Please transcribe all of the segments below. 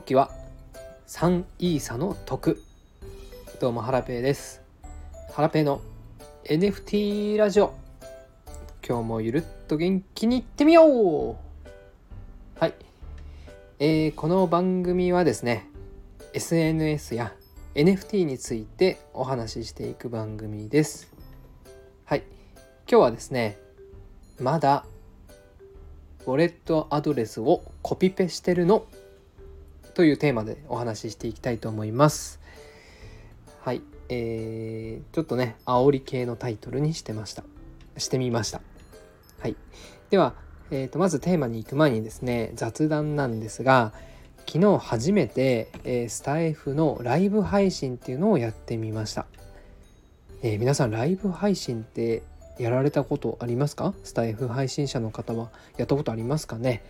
表記は3イーサの得。どうもハラペーです。ハラペーの NFT ラジオ。今日もゆるっと元気にいってみよう。はい、えー、この番組はですね SNS や NFT についてお話ししていく番組です。はい。今日はですねまだウォレットアドレスをコピペしてるのというテーマでお話ししていきたいと思います。はい、えー、ちょっとね、煽り系のタイトルにしてました。してみました。はい。では、えー、とまずテーマに行く前にですね、雑談なんですが、昨日初めて、えー、スタイフのライブ配信っていうのをやってみました。えー、皆さんライブ配信ってやられたことありますか？スタイフ配信者の方はやったことありますかね？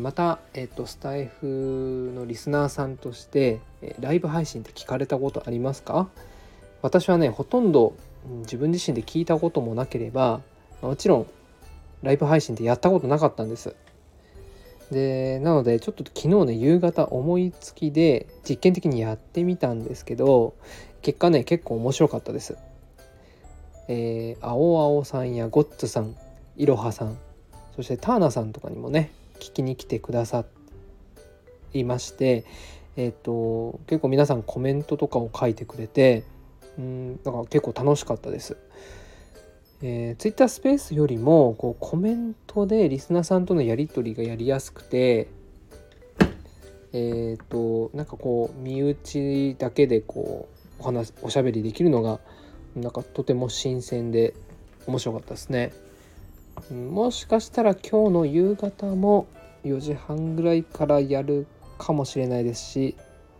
また、えっと、スタイフのリスナーさんとしてライブ配信って聞かれたことありますか？私はねほとんど自分自身で聞いたこともなければもちろんライブ配信ってやったことなかったんです。でなのでちょっと昨日ね夕方思いつきで実験的にやってみたんですけど結果ね結構面白かったです。えー、青青さんやゴッツさんいろはさんそしてターナさんとかにもね聞きに来てくださいましてえっ、ー、と結構皆さんコメントとかを書いてくれてうんだから結構楽しかったです。えー、ツイッタースペースよりもこうコメントでリスナーさんとのやり取りがやりやすくてえっ、ー、となんかこう身内だけでこうお話おしゃべりできるのがなんかとても新鮮で面白かったですね。もしかしたら今日の夕方も4時半ぐらいからやるかもしれないですし、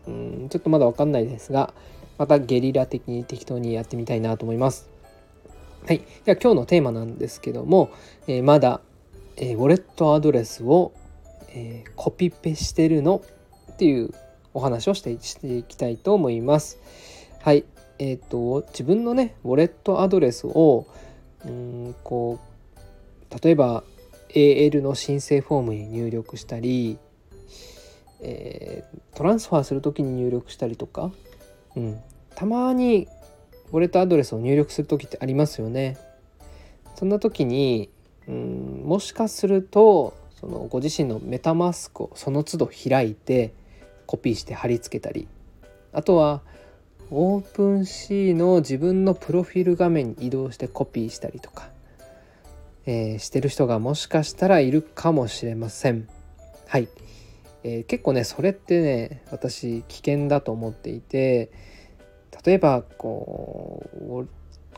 うん、ちょっとまだ分かんないですがまたゲリラ的に適当にやってみたいなと思います。はい、では今日のテーマなんですけども、えー、まだ、えー、ウォレットアドレスを、えー、コピペしてるのっていうお話をしてしていきたいと思います。はい、えっ、と自分のねウォレットアドレスをうんこう例えば AL の申請フォームに入力したり、えー、トランスファーする時に入力したりとか、うん、たまにウォレットアドレスを入力する時ってありますよね。そんな時にうんもしかするとそのご自身のメタマスクをその都度開いてコピーして貼り付けたりあとはオープンシーの自分のプロフィール画面に移動してコピーしたりとか、えー、してる人がもしかしたらいるかもしれません。はい、えー、結構ねそれってね私危険だと思っていて例えばこう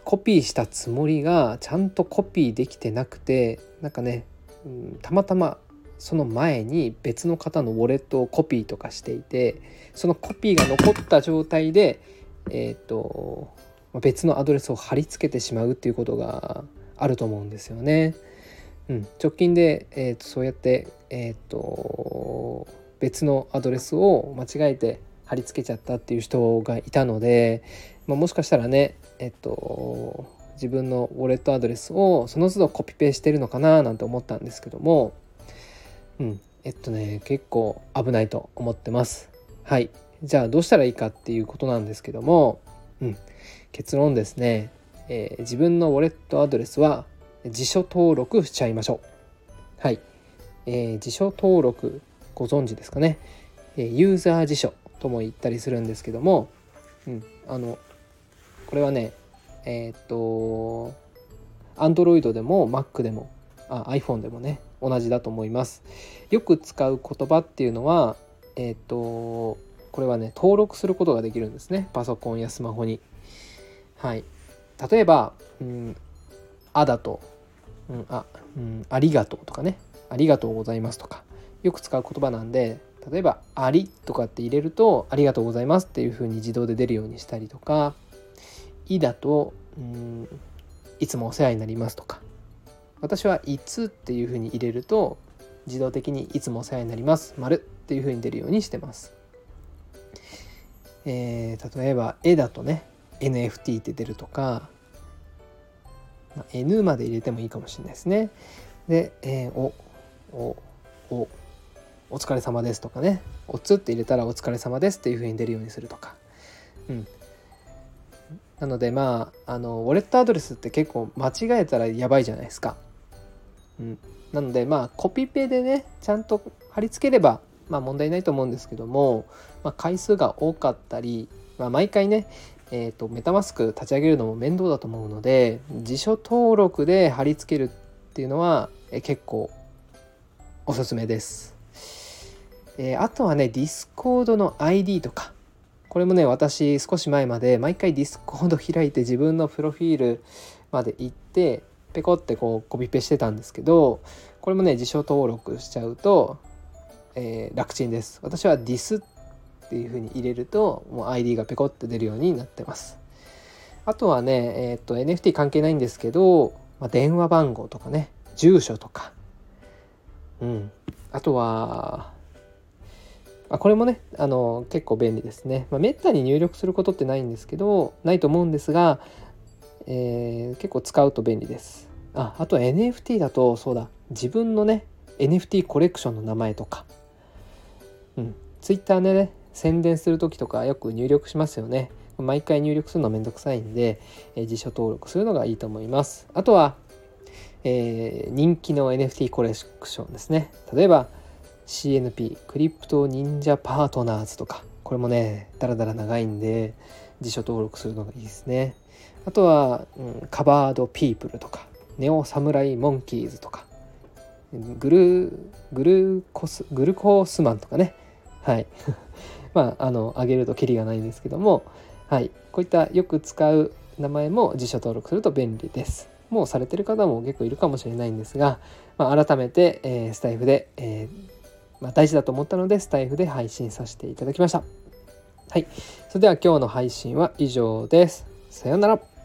コピーしたつもりがちゃんとコピーできてなくてなんかね、うん、たまたまその前に別の方のウォレットをコピーとかしていてそのコピーが残った状態でえっ、ー、と別のアドレスを貼り付けてしまうっていうことがあると思うんですよね。うん、直近で、えーと、そうやって、えーと、別のアドレスを間違えて貼り付けちゃったっていう人がいたので、まあ、もしかしたらね、えっ、ー、と、自分のウォレットアドレスをその都度コピペしてるのかななんて思ったんですけども、うん、えっとね結構危ないと思ってます。はい。じゃあどうしたらいいかっていうことなんですけども、うん、結論ですね、えー、自分のウォレットアドレスは辞書登録しちゃいましょう。はい、えー、辞書登録ご存知ですかね、えー、ユーザー辞書とも言ったりするんですけども、うん、あのこれはねえっ、と Android でも Mac でもあ iPhone でもね同じだと思います。よく使う言葉っていうのはえっ、とこれはね登録することができるんですね。パソコンやスマホに。はい。例えば「うんあ」だと「うんあうんありがとう」とかね「ありがとうございます」とか。よく使う言葉なんで例えば「あり」とかって入れると「ありがとうございます」っていうふうに自動で出るようにしたりとか「い」だと「うんいつもお世話になります」とか。私はいつっていうふうに入れると自動的にいつもお世話になります。丸っていうふうに出るようにしてます。えー、例えば絵だとね。NFT って出るとか、まあ、N まで入れてもいいかもしれないですね。で、えー、おおお「お疲れ様です」とかね「おつ」って入れたら「お疲れ様です」っていう風に出るようにするとか。うんなのでまああのウォレットアドレスって結構間違えたらやばいじゃないですか。うん、なのでまあコピペでねちゃんと貼り付ければまあ問題ないと思うんですけども、まあ、回数が多かったり、まあ、毎回ねえーと、メタマスク立ち上げるのも面倒だと思うので辞書登録で貼り付けるっていうのは、え結構おすすめです。えー、あとはね Discord の ID とかこれもね私少し前まで毎回 Discord 開いて自分のプロフィールまで行ってペコってこうコピペしてたんですけどこれもね辞書登録しちゃうと、えー、楽ちんです。私は dis ってっていう風に入れるともう ID がペコって出るようになってます。あとはね、えー、っと NFT 関係ないんですけど、まあ、電話番号とかね住所とか、うん、あとはあこれもねあの結構便利ですね、まあ、めったに入力することってないんですけどないと思うんですが、えー、結構使うと便利です。ああと NFT だとそうだ自分のね NFT コレクションの名前とか。うん。Twitter でね宣伝する時とかよく入力しますよね。毎回入力するのめんどくさいんで、え、辞書登録するのがいいと思います。あとは、えー、人気の NFT コレクションですね。例えば CNP クリプト忍者パートナーズとか。これもねだらだら長いんで辞書登録するのがいいですね。あとは、うん、カバードピープルとか。ネオサムライモンキーズとか。グルグルコスグルコースマンとかね。はい。まあ、あの上げるとキリがないんですけども、はい、こういったよく使う名前も辞書登録すると便利です。もうされてる方も結構いるかもしれないんですが、まあ、改めて、えー、スタイフで、えー、まあ、大事だと思ったのでスタイフで配信させていただきました。はい、それでは今日の配信は以上です。さようなら。